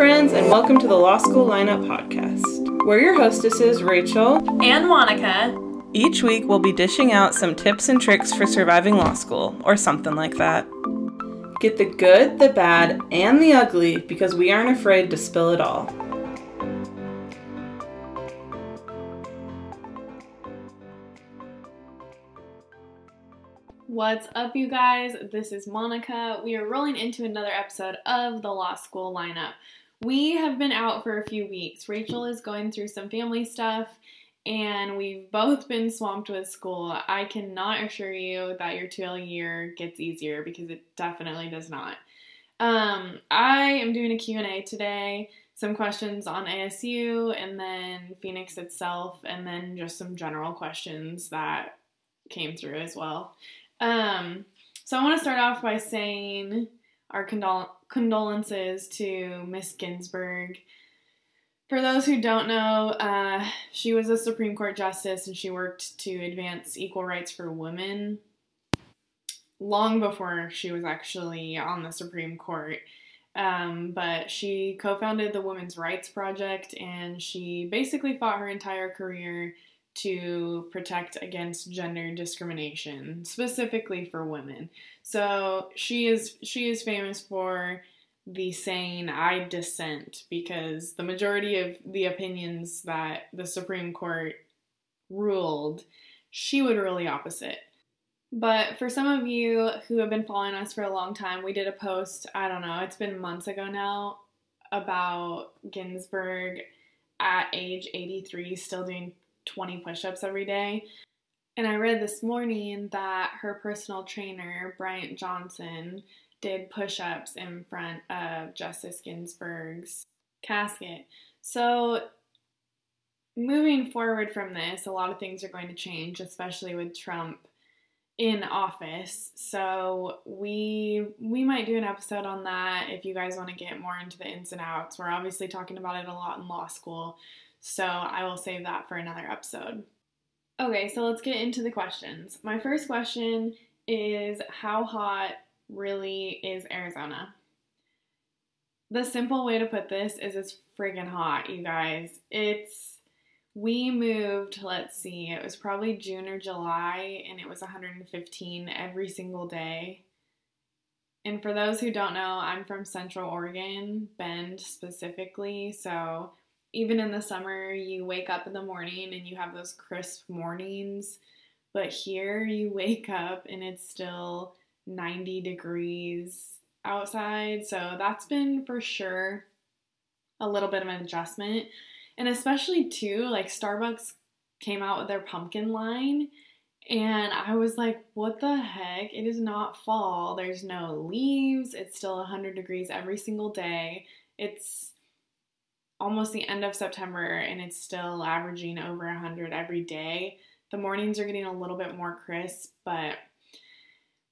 friends, and welcome to the Law School Lineup Podcast. We're your hostesses, Rachel and Monica. Each week, we'll be dishing out some tips and tricks for surviving law school, or something like that. Get the good, the bad, and the ugly because we aren't afraid to spill it all. What's up, you guys? This is Monica. We are rolling into another episode of the Law School Lineup. We have been out for a few weeks. Rachel is going through some family stuff, and we've both been swamped with school. I cannot assure you that your 2L year gets easier because it definitely does not. Um, I am doing a Q&A today, some questions on ASU, and then Phoenix itself, and then just some general questions that came through as well. Um, so I want to start off by saying our condol- condolences to Miss Ginsburg. For those who don't know, uh, she was a Supreme Court justice and she worked to advance equal rights for women long before she was actually on the Supreme Court. Um, but she co founded the Women's Rights Project and she basically fought her entire career to protect against gender discrimination, specifically for women. So she is she is famous for the saying I dissent because the majority of the opinions that the Supreme Court ruled, she would rule the opposite. But for some of you who have been following us for a long time, we did a post, I don't know, it's been months ago now, about Ginsburg at age 83 still doing 20 push ups every day. And I read this morning that her personal trainer, Bryant Johnson, did push ups in front of Justice Ginsburg's casket. So, moving forward from this, a lot of things are going to change, especially with Trump in office. So we we might do an episode on that if you guys want to get more into the ins and outs. We're obviously talking about it a lot in law school. So I will save that for another episode. Okay, so let's get into the questions. My first question is How hot really is Arizona? The simple way to put this is it's friggin' hot, you guys. It's, we moved, let's see, it was probably June or July, and it was 115 every single day. And for those who don't know, I'm from Central Oregon, Bend specifically, so even in the summer, you wake up in the morning and you have those crisp mornings. But here you wake up and it's still 90 degrees outside. So that's been for sure a little bit of an adjustment. And especially too, like Starbucks came out with their pumpkin line. And I was like, what the heck? It is not fall. There's no leaves. It's still 100 degrees every single day. It's almost the end of September and it's still averaging over 100 every day. The mornings are getting a little bit more crisp, but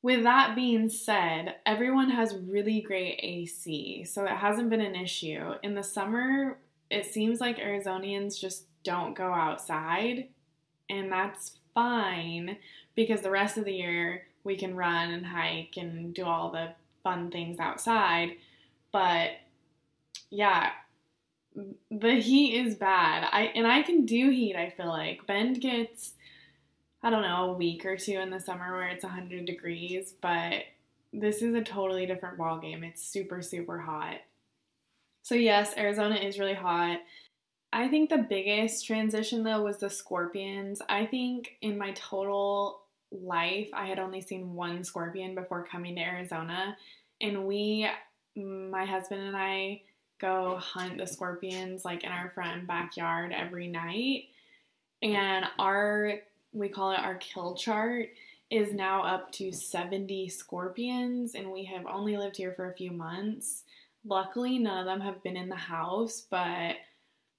with that being said, everyone has really great AC, so it hasn't been an issue. In the summer, it seems like Arizonians just don't go outside, and that's fine because the rest of the year we can run and hike and do all the fun things outside. But yeah, the heat is bad. I and I can do heat, I feel like. Bend gets I don't know, a week or two in the summer where it's 100 degrees, but this is a totally different ball game. It's super super hot. So yes, Arizona is really hot. I think the biggest transition though was the scorpions. I think in my total life I had only seen one scorpion before coming to Arizona and we my husband and I go hunt the scorpions like in our front and backyard every night. And our, we call it our kill chart, is now up to 70 scorpions, and we have only lived here for a few months. Luckily, none of them have been in the house, but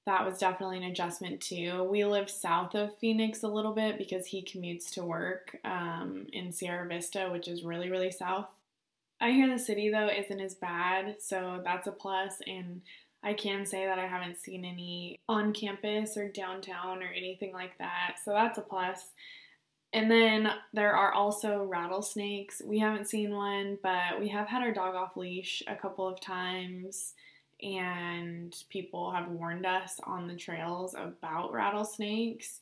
that was definitely an adjustment too. We live south of Phoenix a little bit because he commutes to work um, in Sierra Vista, which is really, really south. I hear the city though isn't as bad, so that's a plus. And I can say that I haven't seen any on campus or downtown or anything like that, so that's a plus. And then there are also rattlesnakes. We haven't seen one, but we have had our dog off leash a couple of times. and people have warned us on the trails about rattlesnakes.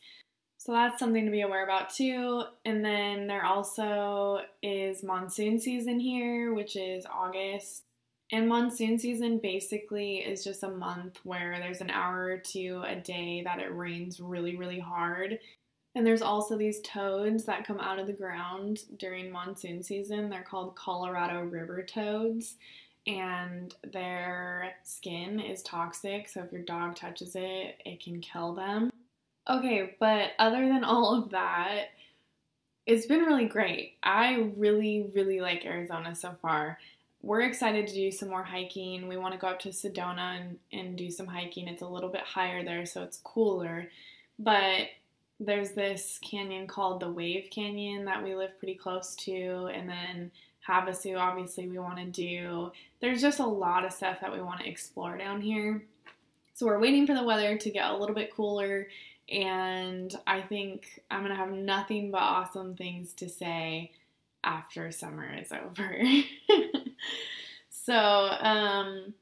So that's something to be aware about too. And then there also is monsoon season here, which is August. And monsoon season basically is just a month where there's an hour or two a day that it rains really, really hard. And there's also these toads that come out of the ground during monsoon season. They're called Colorado River toads and their skin is toxic. So if your dog touches it, it can kill them. Okay, but other than all of that, it's been really great. I really, really like Arizona so far. We're excited to do some more hiking. We want to go up to Sedona and, and do some hiking. It's a little bit higher there, so it's cooler. But there's this canyon called the Wave Canyon that we live pretty close to, and then Havasu, obviously, we want to do. There's just a lot of stuff that we want to explore down here. So we're waiting for the weather to get a little bit cooler, and I think I'm going to have nothing but awesome things to say after summer is over. so, um,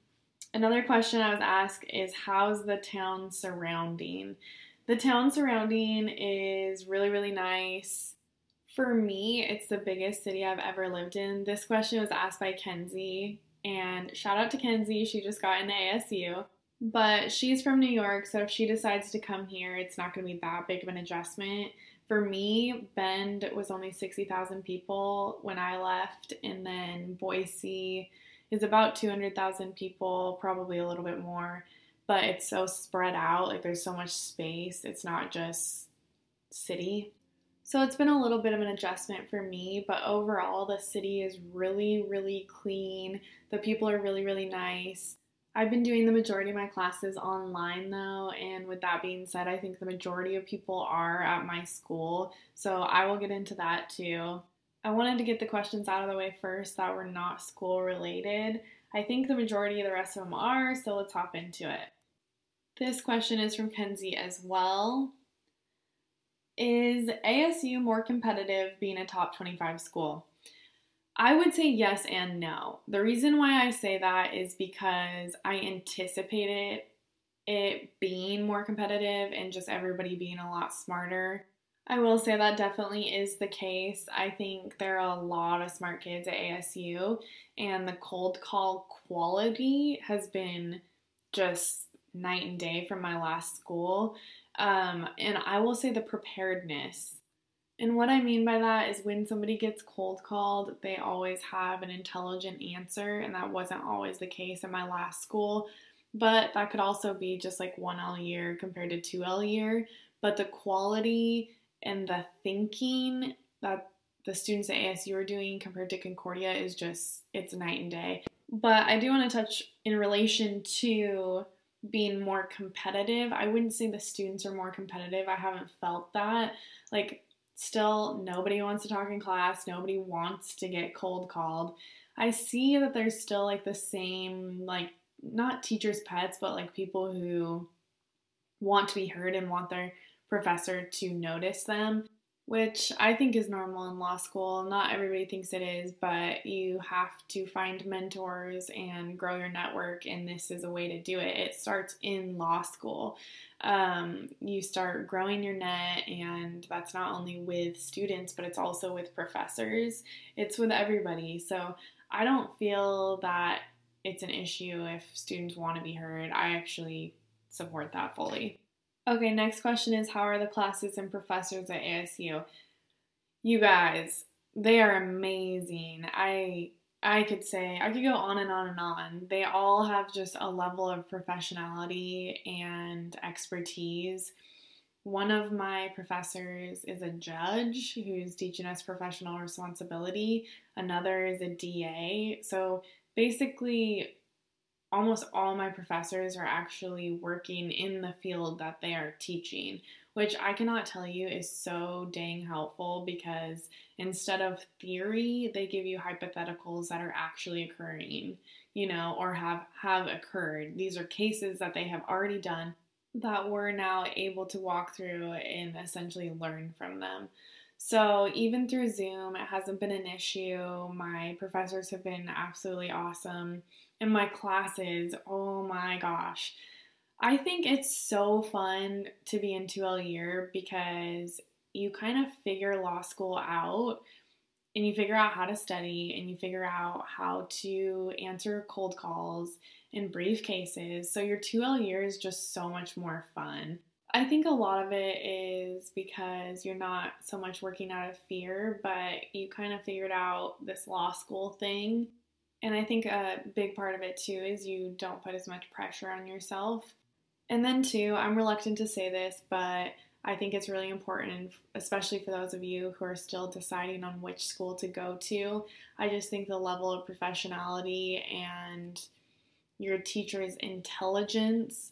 another question I was asked is how's the town surrounding? The town surrounding is really, really nice. For me, it's the biggest city I've ever lived in. This question was asked by Kenzie, and shout out to Kenzie. She just got into ASU. But she's from New York, so if she decides to come here, it's not going to be that big of an adjustment. For me, Bend was only 60,000 people when I left, and then Boise is about 200,000 people, probably a little bit more, but it's so spread out. Like there's so much space. It's not just city. So it's been a little bit of an adjustment for me, but overall, the city is really, really clean. The people are really, really nice. I've been doing the majority of my classes online though, and with that being said, I think the majority of people are at my school, so I will get into that too. I wanted to get the questions out of the way first that were not school related. I think the majority of the rest of them are, so let's hop into it. This question is from Kenzie as well. Is ASU more competitive being a top 25 school? I would say yes and no. The reason why I say that is because I anticipated it being more competitive and just everybody being a lot smarter. I will say that definitely is the case. I think there are a lot of smart kids at ASU, and the cold call quality has been just night and day from my last school. Um, and I will say the preparedness. And what I mean by that is when somebody gets cold called, they always have an intelligent answer, and that wasn't always the case in my last school. But that could also be just like 1L year compared to 2L year. But the quality and the thinking that the students at ASU are doing compared to Concordia is just, it's night and day. But I do want to touch in relation to being more competitive. I wouldn't say the students are more competitive. I haven't felt that. Like, still, nobody wants to talk in class, nobody wants to get cold called. I see that there's still like the same, like, not teachers' pets, but like people who want to be heard and want their professor to notice them which I think is normal in law school. Not everybody thinks it is, but you have to find mentors and grow your network, and this is a way to do it. It starts in law school. Um, you start growing your net, and that's not only with students, but it's also with professors, it's with everybody. So I don't feel that it's an issue if students want to be heard. I actually support that fully. Okay, next question is How are the classes and professors at ASU? You guys, they are amazing. I I could say I could go on and on and on. They all have just a level of professionality and expertise. One of my professors is a judge who's teaching us professional responsibility. Another is a DA. So basically, almost all my professors are actually working in the field that they are teaching, which I cannot tell you is so dang helpful because instead of theory, they give you hypotheticals that are actually occurring, you know, or have have occurred. These are cases that they have already done that we're now able to walk through and essentially learn from them. So even through Zoom, it hasn't been an issue. My professors have been absolutely awesome. And my classes, oh my gosh. I think it's so fun to be in 2L year because you kind of figure law school out and you figure out how to study and you figure out how to answer cold calls and brief cases. So your 2L year is just so much more fun. I think a lot of it is because you're not so much working out of fear, but you kind of figured out this law school thing. And I think a big part of it too is you don't put as much pressure on yourself. And then, too, I'm reluctant to say this, but I think it's really important, especially for those of you who are still deciding on which school to go to. I just think the level of professionality and your teacher's intelligence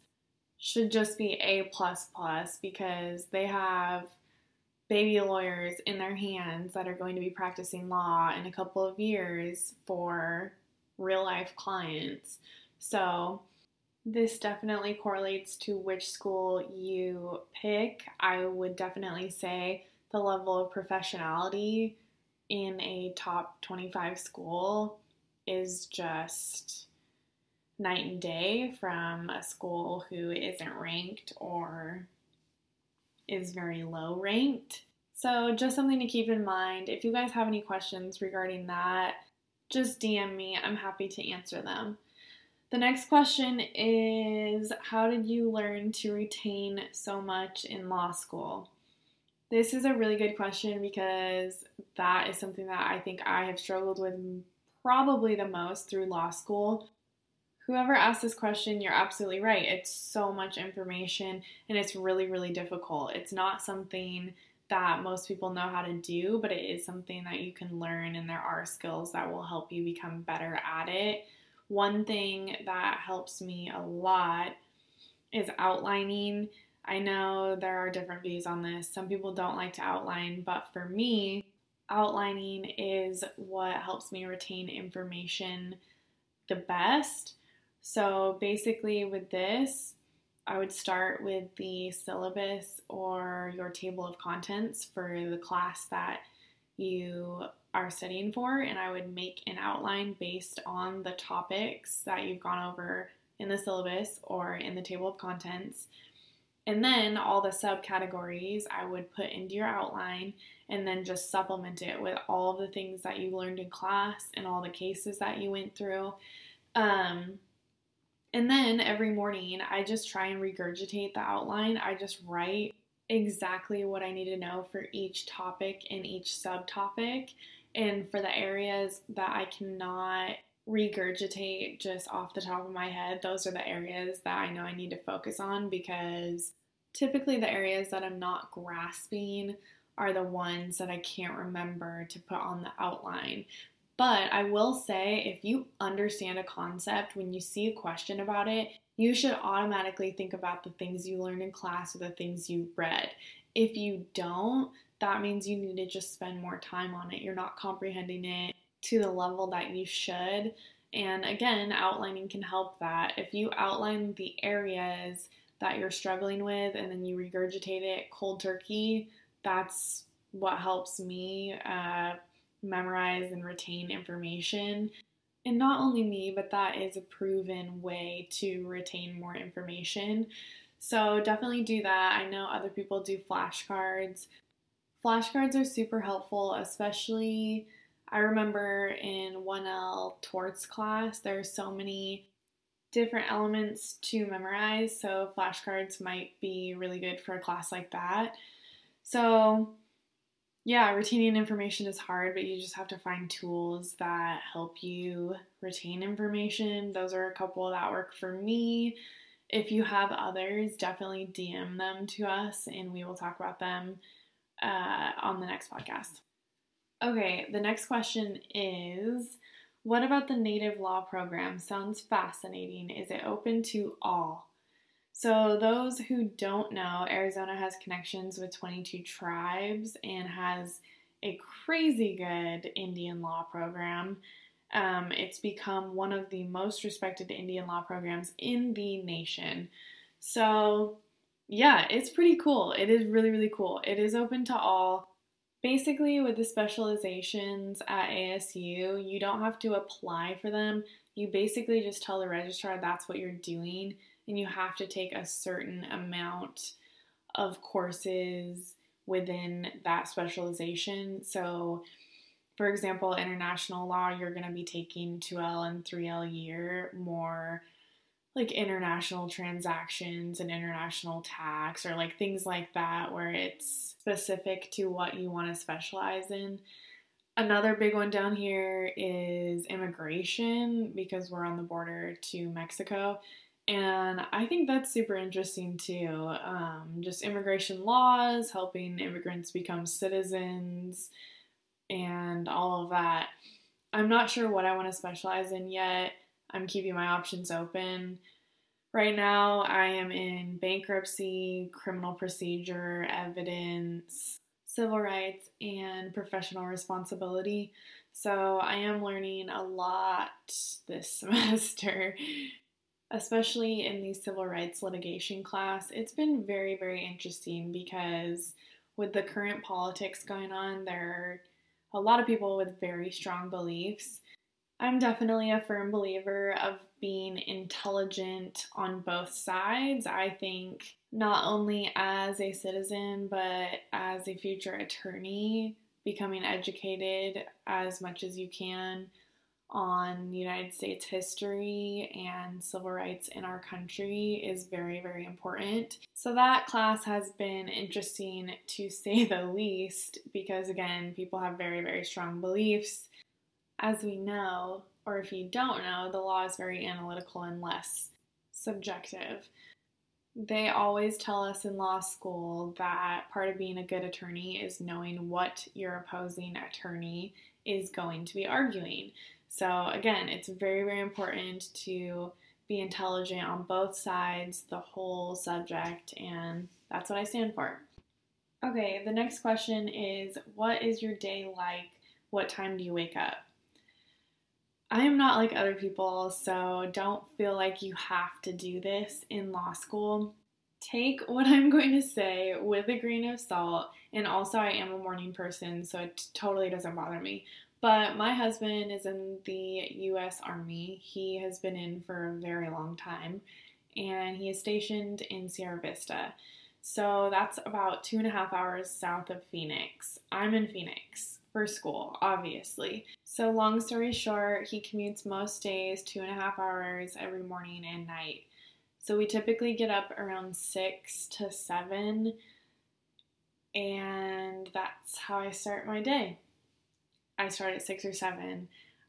should just be A plus plus because they have baby lawyers in their hands that are going to be practicing law in a couple of years for real life clients. So this definitely correlates to which school you pick. I would definitely say the level of professionality in a top 25 school is just night and day from a school who isn't ranked or is very low ranked. So, just something to keep in mind. If you guys have any questions regarding that, just DM me. I'm happy to answer them. The next question is How did you learn to retain so much in law school? This is a really good question because that is something that I think I have struggled with probably the most through law school. Whoever asked this question, you're absolutely right. It's so much information and it's really, really difficult. It's not something that most people know how to do, but it is something that you can learn, and there are skills that will help you become better at it. One thing that helps me a lot is outlining. I know there are different views on this. Some people don't like to outline, but for me, outlining is what helps me retain information the best. So basically, with this, I would start with the syllabus or your table of contents for the class that you are studying for, and I would make an outline based on the topics that you've gone over in the syllabus or in the table of contents. And then all the subcategories I would put into your outline and then just supplement it with all the things that you learned in class and all the cases that you went through. Um, and then every morning, I just try and regurgitate the outline. I just write exactly what I need to know for each topic and each subtopic. And for the areas that I cannot regurgitate just off the top of my head, those are the areas that I know I need to focus on because typically the areas that I'm not grasping are the ones that I can't remember to put on the outline. But I will say, if you understand a concept, when you see a question about it, you should automatically think about the things you learned in class or the things you read. If you don't, that means you need to just spend more time on it. You're not comprehending it to the level that you should. And again, outlining can help that. If you outline the areas that you're struggling with and then you regurgitate it cold turkey, that's what helps me uh, memorize and retain information. And not only me, but that is a proven way to retain more information. So definitely do that. I know other people do flashcards. Flashcards are super helpful, especially I remember in 1L torts class, there are so many different elements to memorize, so flashcards might be really good for a class like that. So yeah, retaining information is hard, but you just have to find tools that help you retain information. Those are a couple that work for me. If you have others, definitely DM them to us and we will talk about them uh, on the next podcast. Okay, the next question is What about the native law program? Sounds fascinating. Is it open to all? So, those who don't know, Arizona has connections with 22 tribes and has a crazy good Indian law program. Um, it's become one of the most respected Indian law programs in the nation. So, yeah, it's pretty cool. It is really, really cool. It is open to all. Basically, with the specializations at ASU, you don't have to apply for them. You basically just tell the registrar that's what you're doing, and you have to take a certain amount of courses within that specialization. So, for example, international law, you're going to be taking 2L and 3L a year, more like international transactions and international tax or like things like that where it's specific to what you want to specialize in. Another big one down here is immigration because we're on the border to Mexico. And I think that's super interesting too. Um, just immigration laws, helping immigrants become citizens, and all of that. I'm not sure what I want to specialize in yet. I'm keeping my options open. Right now, I am in bankruptcy, criminal procedure, evidence, civil rights, and professional responsibility. So I am learning a lot this semester, especially in the civil rights litigation class. It's been very, very interesting because with the current politics going on, there are a lot of people with very strong beliefs. I'm definitely a firm believer of being intelligent on both sides. I think not only as a citizen, but as a future attorney, becoming educated as much as you can on United States history and civil rights in our country is very, very important. So, that class has been interesting to say the least because, again, people have very, very strong beliefs. As we know, or if you don't know, the law is very analytical and less subjective. They always tell us in law school that part of being a good attorney is knowing what your opposing attorney is going to be arguing. So, again, it's very, very important to be intelligent on both sides, the whole subject, and that's what I stand for. Okay, the next question is What is your day like? What time do you wake up? I am not like other people, so don't feel like you have to do this in law school. Take what I'm going to say with a grain of salt, and also I am a morning person, so it totally doesn't bother me. But my husband is in the US Army. He has been in for a very long time, and he is stationed in Sierra Vista. So that's about two and a half hours south of Phoenix. I'm in Phoenix for school, obviously. So, long story short, he commutes most days two and a half hours every morning and night. So, we typically get up around six to seven, and that's how I start my day. I start at six or seven.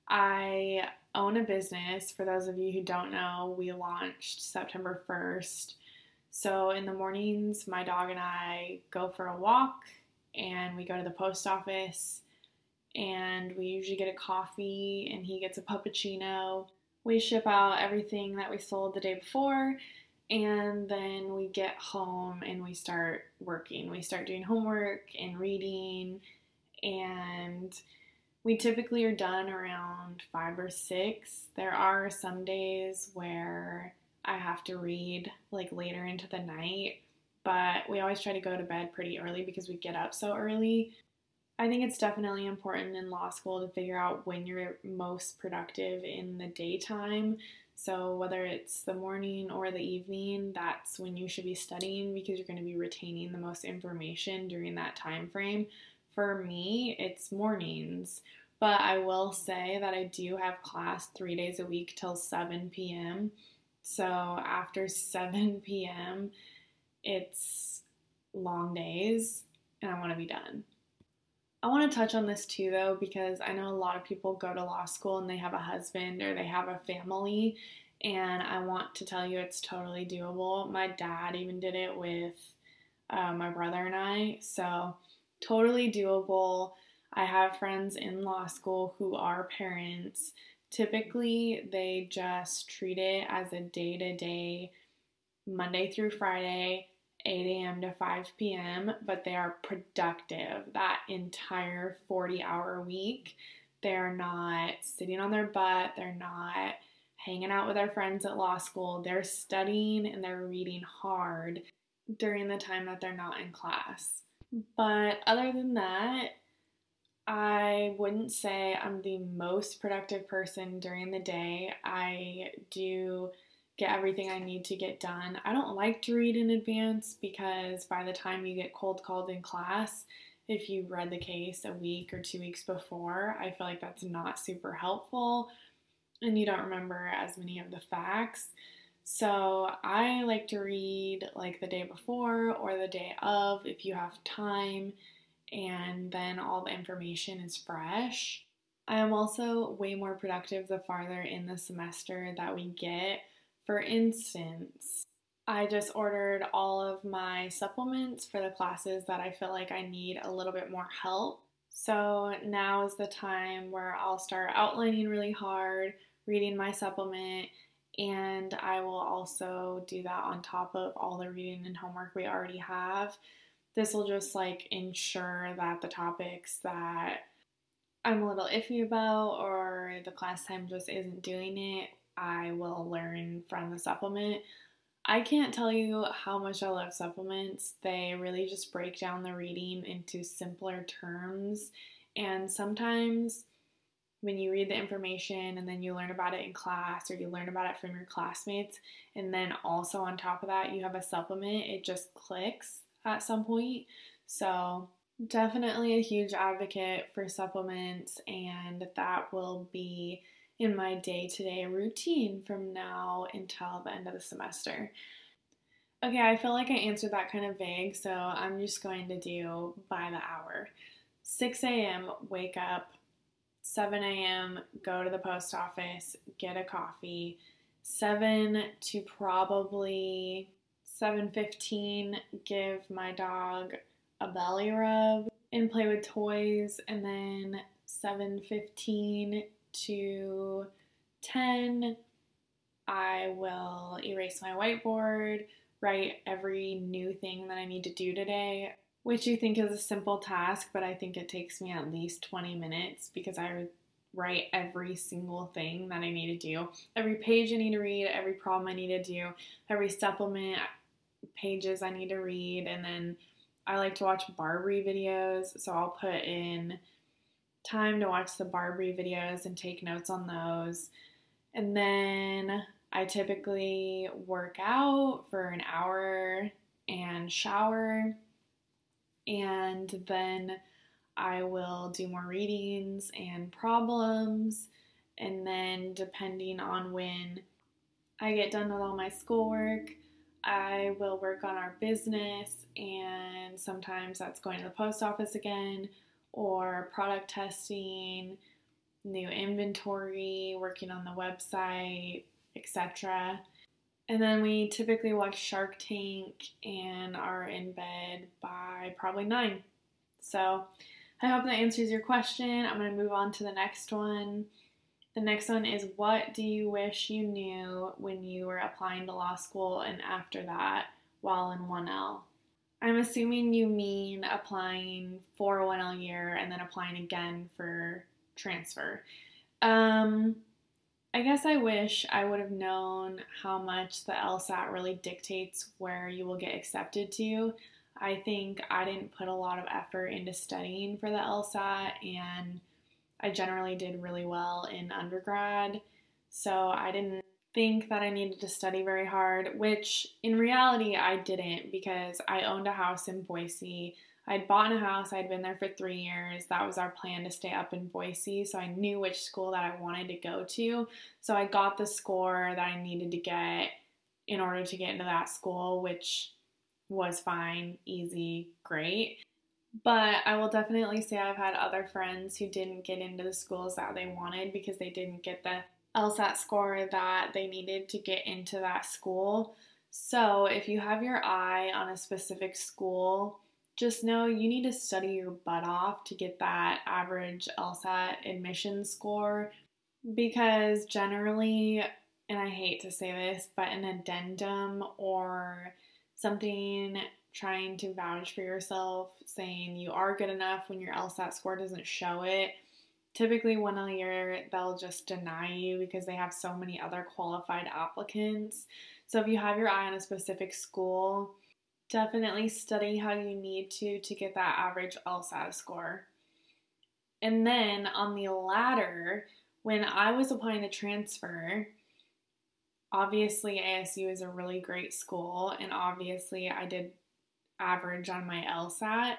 I own a business. For those of you who don't know, we launched September 1st. So, in the mornings, my dog and I go for a walk and we go to the post office and we usually get a coffee and he gets a puppuccino. We ship out everything that we sold the day before and then we get home and we start working. We start doing homework and reading and we typically are done around 5 or 6. There are some days where I have to read like later into the night, but we always try to go to bed pretty early because we get up so early. I think it's definitely important in law school to figure out when you're most productive in the daytime. So, whether it's the morning or the evening, that's when you should be studying because you're going to be retaining the most information during that time frame. For me, it's mornings, but I will say that I do have class three days a week till 7 p.m. So, after 7 p.m., it's long days and I want to be done. I want to touch on this too, though, because I know a lot of people go to law school and they have a husband or they have a family, and I want to tell you it's totally doable. My dad even did it with uh, my brother and I, so totally doable. I have friends in law school who are parents. Typically, they just treat it as a day to day, Monday through Friday 8 a.m. to 5 p.m., but they are productive that entire 40 hour week. They're not sitting on their butt, they're not hanging out with their friends at law school. They're studying and they're reading hard during the time that they're not in class. But other than that, I wouldn't say I'm the most productive person during the day. I do get everything I need to get done. I don't like to read in advance because by the time you get cold called in class, if you read the case a week or two weeks before, I feel like that's not super helpful and you don't remember as many of the facts. So I like to read like the day before or the day of if you have time, and then all the information is fresh. I am also way more productive the farther in the semester that we get. For instance, I just ordered all of my supplements for the classes that I feel like I need a little bit more help. So now is the time where I'll start outlining really hard, reading my supplement, and I will also do that on top of all the reading and homework we already have. This will just like ensure that the topics that I'm a little iffy about or the class time just isn't doing it, I will learn from the supplement. I can't tell you how much I love supplements. They really just break down the reading into simpler terms. And sometimes when you read the information and then you learn about it in class or you learn about it from your classmates, and then also on top of that, you have a supplement, it just clicks at some point. So, definitely a huge advocate for supplements, and that will be in my day to day routine from now until the end of the semester. Okay, I feel like I answered that kind of vague, so I'm just going to do by the hour. 6 a.m., wake up. 7 a.m., go to the post office, get a coffee. 7 to probably 7:15, give my dog a belly rub and play with toys, and then 7:15 to 10, I will erase my whiteboard, write every new thing that I need to do today, which you think is a simple task, but I think it takes me at least 20 minutes because I write every single thing that I need to do. Every page I need to read, every problem I need to do, every supplement pages I need to read, and then I like to watch Barbri videos, so I'll put in time to watch the Barbri videos and take notes on those. And then I typically work out for an hour and shower. And then I will do more readings and problems. And then, depending on when I get done with all my schoolwork, I will work on our business. And sometimes that's going to the post office again or product testing, new inventory, working on the website, etc. And then we typically watch Shark Tank and are in bed by probably 9. So I hope that answers your question. I'm going to move on to the next one. The next one is What do you wish you knew when you were applying to law school and after that while in 1L? I'm assuming you mean applying for 1L year and then applying again for transfer. Um, I guess I wish I would have known how much the LSAT really dictates where you will get accepted to. I think I didn't put a lot of effort into studying for the LSAT, and I generally did really well in undergrad. So I didn't think that I needed to study very hard, which in reality I didn't because I owned a house in Boise. I'd bought a house, I'd been there for three years. That was our plan to stay up in Boise, so I knew which school that I wanted to go to. So I got the score that I needed to get in order to get into that school, which was fine, easy, great. But I will definitely say I've had other friends who didn't get into the schools that they wanted because they didn't get the LSAT score that they needed to get into that school. So, if you have your eye on a specific school, just know you need to study your butt off to get that average LSAT admission score because generally, and I hate to say this, but an addendum or something trying to vouch for yourself, saying you are good enough when your LSAT score doesn't show it, typically one a year they'll just deny you because they have so many other qualified applicants. So if you have your eye on a specific school, definitely study how you need to to get that average LSAT score. And then on the ladder, when I was applying to transfer, obviously ASU is a really great school, and obviously I did average on my LSAT.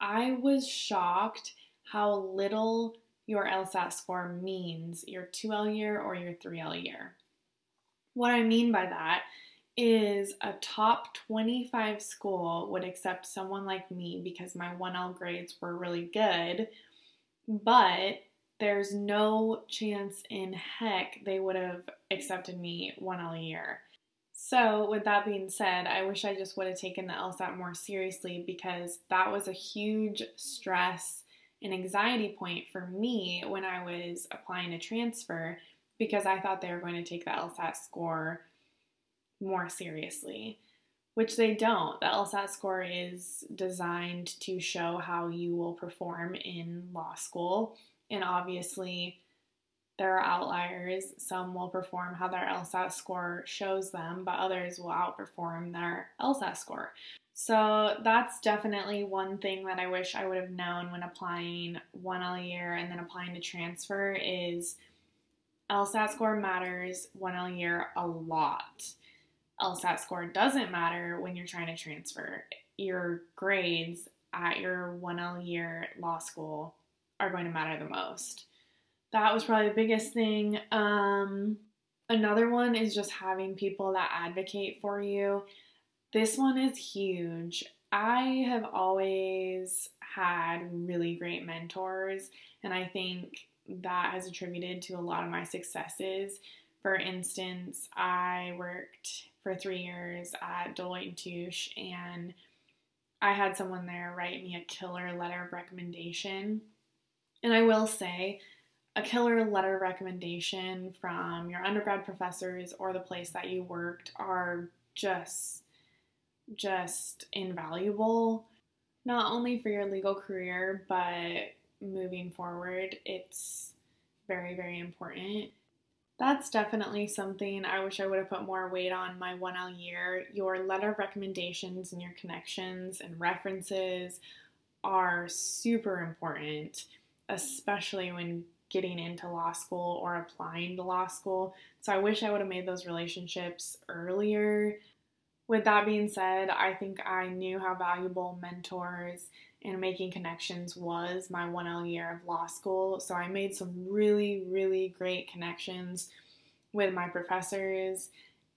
I was shocked how little your LSAT score means your 2L year or your 3L year. What I mean by that is a top 25 school would accept someone like me because my 1L grades were really good, but there's no chance in heck they would have accepted me 1L year. So, with that being said, I wish I just would have taken the LSAT more seriously because that was a huge stress and anxiety point for me when I was applying to transfer because I thought they were going to take the LSAT score more seriously, which they don't. The LSAT score is designed to show how you will perform in law school, and obviously, there are outliers. Some will perform how their LSAT score shows them, but others will outperform their LSAT score. So that's definitely one thing that I wish I would have known when applying 1L year and then applying to transfer is LSAT score matters 1L year a lot. LSAT score doesn't matter when you're trying to transfer. Your grades at your 1L year law school are going to matter the most. That was probably the biggest thing. Um, another one is just having people that advocate for you. This one is huge. I have always had really great mentors, and I think that has attributed to a lot of my successes. For instance, I worked for three years at Deloitte and Touche, and I had someone there write me a killer letter of recommendation. And I will say, a killer letter of recommendation from your undergrad professors or the place that you worked are just just invaluable not only for your legal career but moving forward it's very very important that's definitely something I wish I would have put more weight on my 1L year. Your letter of recommendations and your connections and references are super important, especially when getting into law school or applying to law school. So I wish I would have made those relationships earlier. With that being said, I think I knew how valuable mentors and making connections was my 1L year of law school. So I made some really, really great connections with my professors,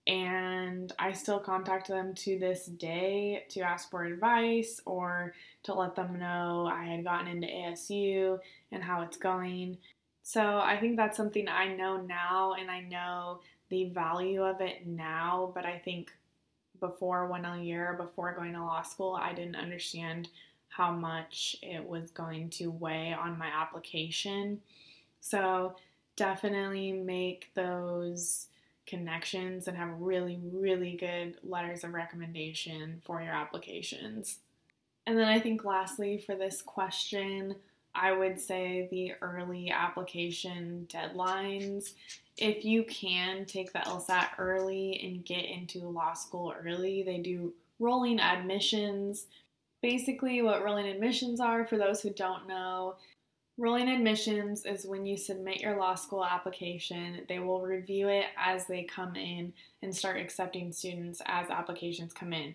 and I still contact them to this day to ask for advice or to let them know I had gotten into ASU and how it's going. So I think that's something I know now, and I know the value of it now, but I think before 1L year, before going to law school, I didn't understand how much it was going to weigh on my application. So definitely make those connections and have really, really good letters of recommendation for your applications. And then I think, lastly, for this question, I would say the early application deadlines. If you can take the LSAT early and get into law school early, they do rolling admissions Basically, what rolling admissions are, for those who don't know, rolling admissions is when you submit your law school application, they will review it as they come in and start accepting students as applications come in.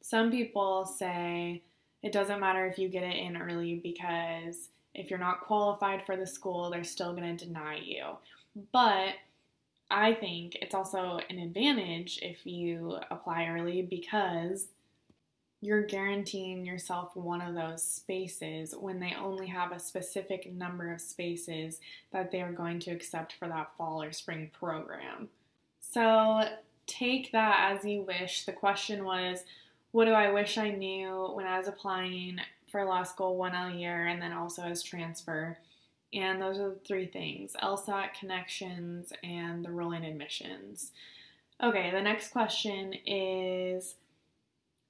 Some people say it doesn't matter if you get it in early because if you're not qualified for the school, they're still going to deny you. But I think it's also an advantage if you apply early because you're guaranteeing yourself one of those spaces when they only have a specific number of spaces that they are going to accept for that fall or spring program. So take that as you wish. The question was, what do I wish I knew when I was applying for law school 1L year and then also as transfer? And those are the three things LSAT connections and the rolling admissions. Okay, the next question is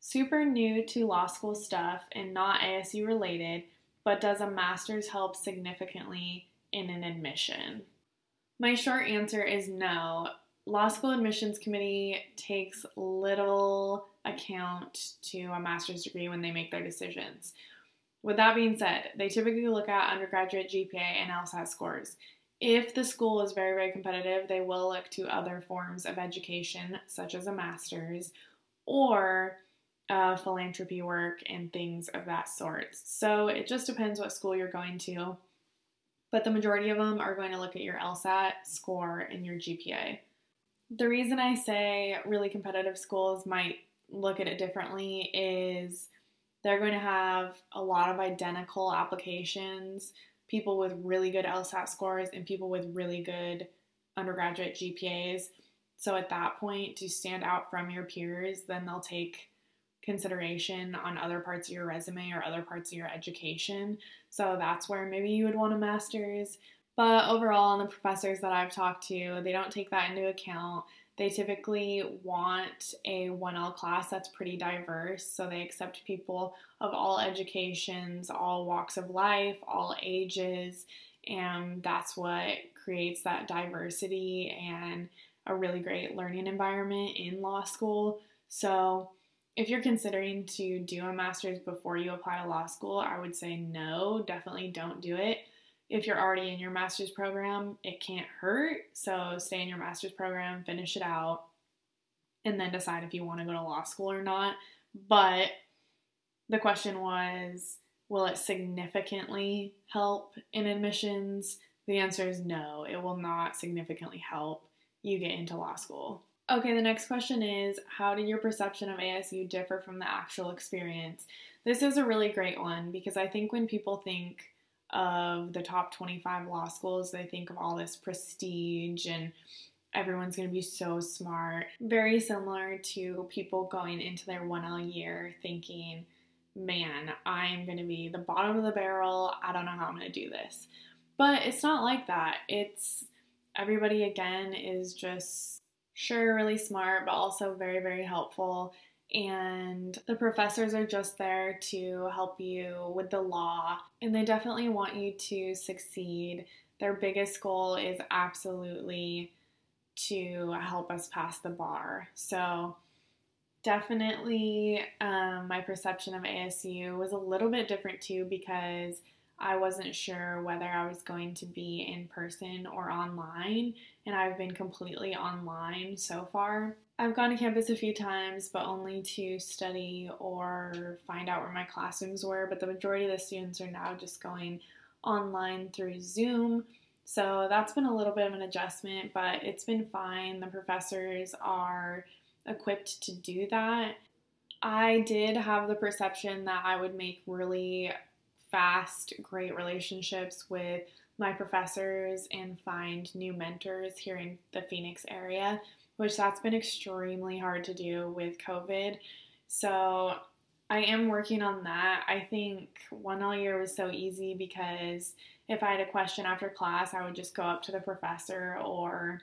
super new to law school stuff and not ASU related, but does a master's help significantly in an admission? My short answer is no. Law school admissions committee takes little account to a master's degree when they make their decisions. With that being said, they typically look at undergraduate GPA and LSAT scores. If the school is very, very competitive, they will look to other forms of education, such as a master's or uh, philanthropy work and things of that sort. So it just depends what school you're going to. But the majority of them are going to look at your LSAT score and your GPA. The reason I say really competitive schools might look at it differently is they're going to have a lot of identical applications, people with really good LSAT scores and people with really good undergraduate GPAs. So at that point, to stand out from your peers, then they'll take consideration on other parts of your resume or other parts of your education. So that's where maybe you would want a master's. But overall, on the professors that I've talked to, they don't take that into account. They typically want a 1L class that's pretty diverse, so they accept people of all educations, all walks of life, all ages, and that's what creates that diversity and a really great learning environment in law school. So, if you're considering to do a master's before you apply to law school, I would say no, definitely don't do it if you're already in your master's program, it can't hurt. So stay in your master's program, finish it out, and then decide if you want to go to law school or not. But the question was will it significantly help in admissions? The answer is no, it will not significantly help you get into law school. Okay, the next question is How did your perception of ASU differ from the actual experience? This is a really great one because I think when people think of the top 25 law schools, they think of all this prestige and everyone's going to be so smart. Very similar to people going into their 1L year thinking, man, I'm going to be the bottom of the barrel. I don't know how I'm going to do this. But it's not like that. It's everybody, again, is just sure really smart, but also very, very helpful and the professors are just there to help you with the law, and they definitely want you to succeed. Their biggest goal is absolutely to help us pass the bar. So, definitely, um, my perception of ASU was a little bit different too because I wasn't sure whether I was going to be in person or online, and I've been completely online so far. I've gone to campus a few times, but only to study or find out where my classrooms were. But the majority of the students are now just going online through Zoom. So that's been a little bit of an adjustment, but it's been fine. The professors are equipped to do that. I did have the perception that I would make really fast, great relationships with my professors and find new mentors here in the Phoenix area which that's been extremely hard to do with COVID. So I am working on that. I think 1L year was so easy because if I had a question after class, I would just go up to the professor or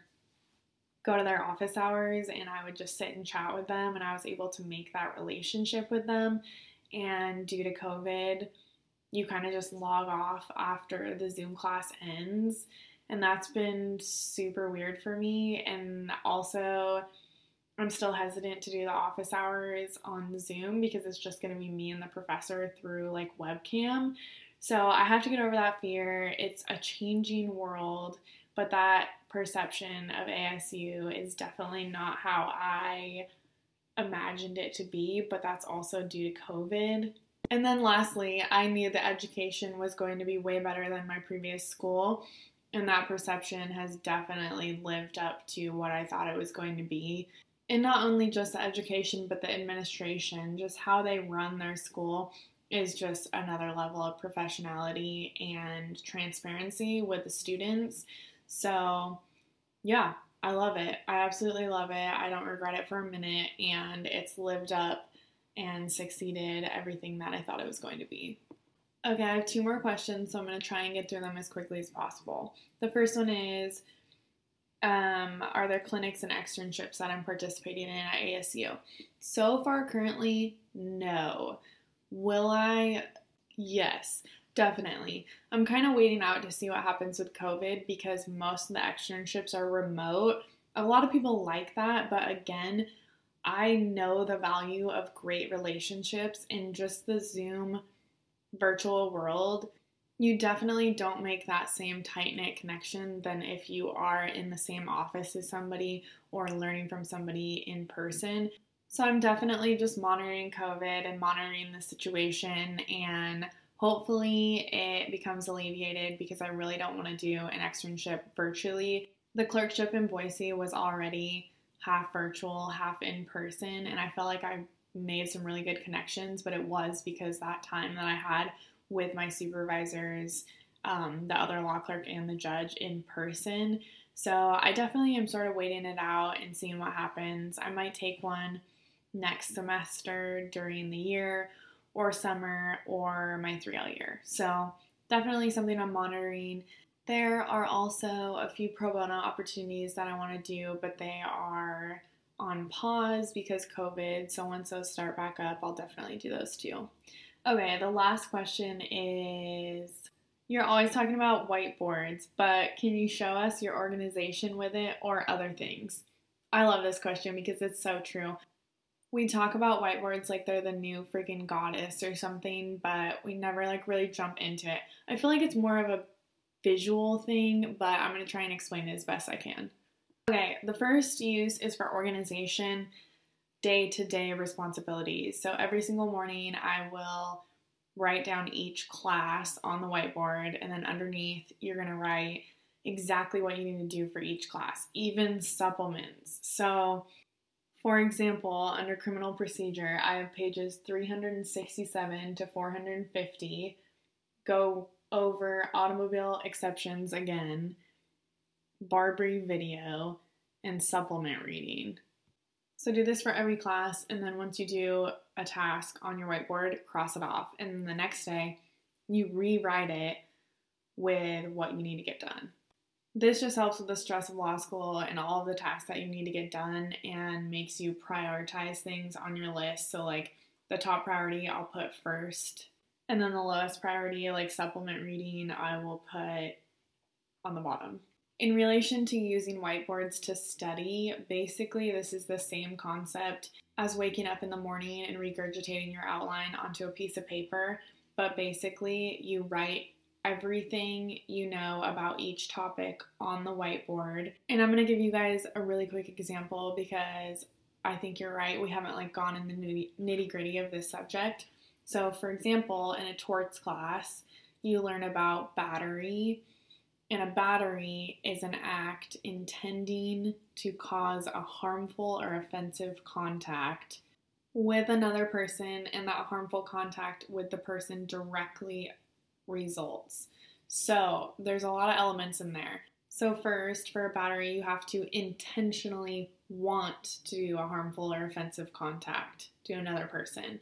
go to their office hours and I would just sit and chat with them and I was able to make that relationship with them. And due to COVID, you kind of just log off after the Zoom class ends and that's been super weird for me. And also, I'm still hesitant to do the office hours on Zoom because it's just going to be me and the professor through like webcam. So I have to get over that fear. It's a changing world, but that perception of ASU is definitely not how I imagined it to be, but that's also due to COVID. And then lastly, I knew the education was going to be way better than my previous school. And that perception has definitely lived up to what I thought it was going to be. And not only just the education, but the administration, just how they run their school is just another level of professionality and transparency with the students. So, yeah, I love it. I absolutely love it. I don't regret it for a minute, and it's lived up and succeeded everything that I thought it was going to be. Okay, I have two more questions, so I'm going to try and get through them as quickly as possible. The first one is um, Are there clinics and externships that I'm participating in at ASU? So far, currently, no. Will I? Yes, definitely. I'm kind of waiting out to see what happens with COVID because most of the externships are remote. A lot of people like that, but again, I know the value of great relationships and just the Zoom virtual world, you definitely don't make that same tight knit connection than if you are in the same office as somebody or learning from somebody in person. So I'm definitely just monitoring COVID and monitoring the situation and hopefully it becomes alleviated because I really don't want to do an externship virtually. The clerkship in Boise was already half virtual, half in person, and I felt like I made some really good connections, but it was because that time that I had with my supervisors, um, the other law clerk, and the judge in person. So I definitely am sort of waiting it out and seeing what happens. I might take one next semester during the year or summer or my 3L year. So definitely something I'm monitoring. There are also a few pro bono opportunities that I want to do, but they are on pause because COVID. So once those start back up, I'll definitely do those too. Okay, the last question is you're always talking about whiteboards, but can you show us your organization with it or other things? I love this question because it's so true. We talk about whiteboards like they're the new freaking goddess or something, but we never like really jump into it. I feel like it's more of a visual thing, but I'm going to try and explain it as best I can. Okay, the first use is for organization, day to day responsibilities. So every single morning, I will write down each class on the whiteboard, and then underneath, you're going to write exactly what you need to do for each class, even supplements. So, for example, under criminal procedure, I have pages 367 to 450 go over automobile exceptions again Barbri video, and supplement reading. So do this for every class, and then once you do a task on your whiteboard, cross it off. And the next day, you rewrite it with what you need to get done. This just helps with the stress of law school and all the tasks that you need to get done and makes you prioritize things on your list. So, like the top priority, I'll put first, and then the lowest priority, like supplement reading, I will put on the bottom. In relation to using whiteboards to study, basically, this is the same concept as waking up in the morning and regurgitating your outline onto a piece of paper. But basically, you write everything you know about each topic on the whiteboard. And I'm going to give you guys a really quick example because I think you're right. We haven't like gone in the nitty gritty of this subject. So, for example, in a torts class, you learn about battery and a battery is an act intending to cause a harmful or offensive contact with another person, and that harmful contact with the person directly results. So, there's a lot of elements in there. So, first, for a battery, you have to intentionally want to do a harmful or offensive contact to another person.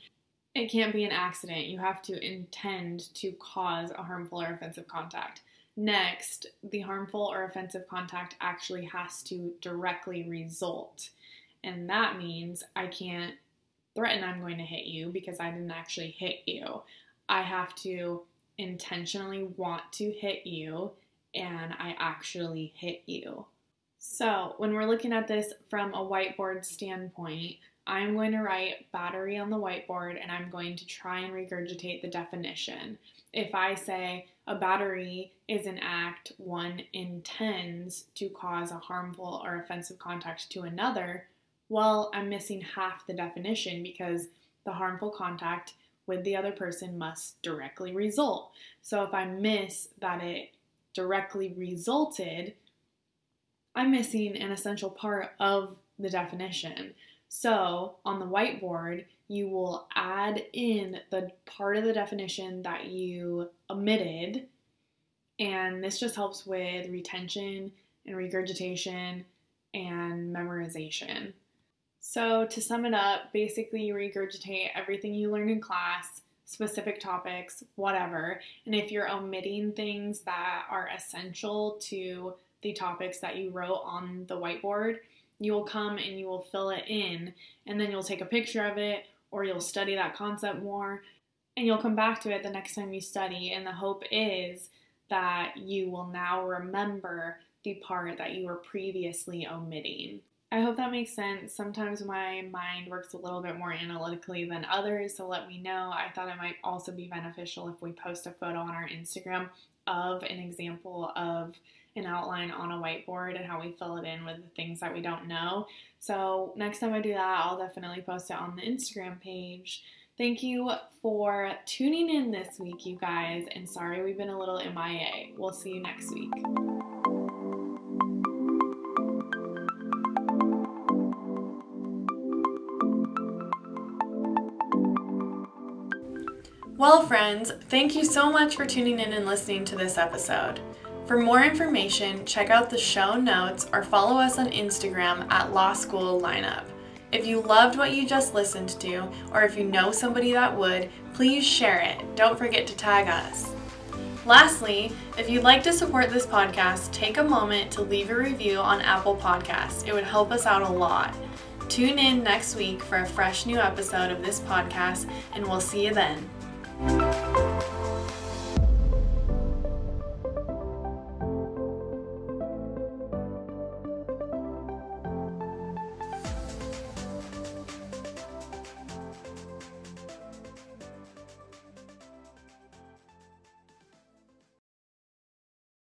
It can't be an accident. You have to intend to cause a harmful or offensive contact. Next, the harmful or offensive contact actually has to directly result. And that means I can't threaten I'm going to hit you because I didn't actually hit you. I have to intentionally want to hit you and I actually hit you. So, when we're looking at this from a whiteboard standpoint, I'm going to write battery on the whiteboard and I'm going to try and regurgitate the definition. If I say, a battery is an act one intends to cause a harmful or offensive contact to another, well, I'm missing half the definition because the harmful contact with the other person must directly result. So if I miss that it directly resulted, I'm missing an essential part of the definition. So on the whiteboard, you will add in the part of the definition that you omitted. And this just helps with retention and regurgitation and memorization. So, to sum it up, basically, you regurgitate everything you learned in class, specific topics, whatever. And if you're omitting things that are essential to the topics that you wrote on the whiteboard, you will come and you will fill it in, and then you'll take a picture of it or you'll study that concept more and you'll come back to it the next time you study. And the hope is that you will now remember the part that you were previously omitting. I hope that makes sense. Sometimes my mind works a little bit more analytically than others, so let me know. I thought it might also be beneficial if we post a photo on our Instagram of an example of an outline on a whiteboard and how we fill it in with the things that we don't know. So, next time I do that, I'll definitely post it on the Instagram page. Thank you for tuning in this week, you guys, and sorry we've been a little MIA. We'll see you next week. Well, friends, thank you so much for tuning in and listening to this episode. For more information, check out the show notes or follow us on Instagram at Law School Lineup. If you loved what you just listened to, or if you know somebody that would, please share it. Don't forget to tag us. Lastly, if you'd like to support this podcast, take a moment to leave a review on Apple Podcasts. It would help us out a lot. Tune in next week for a fresh new episode of this podcast, and we'll see you then. Música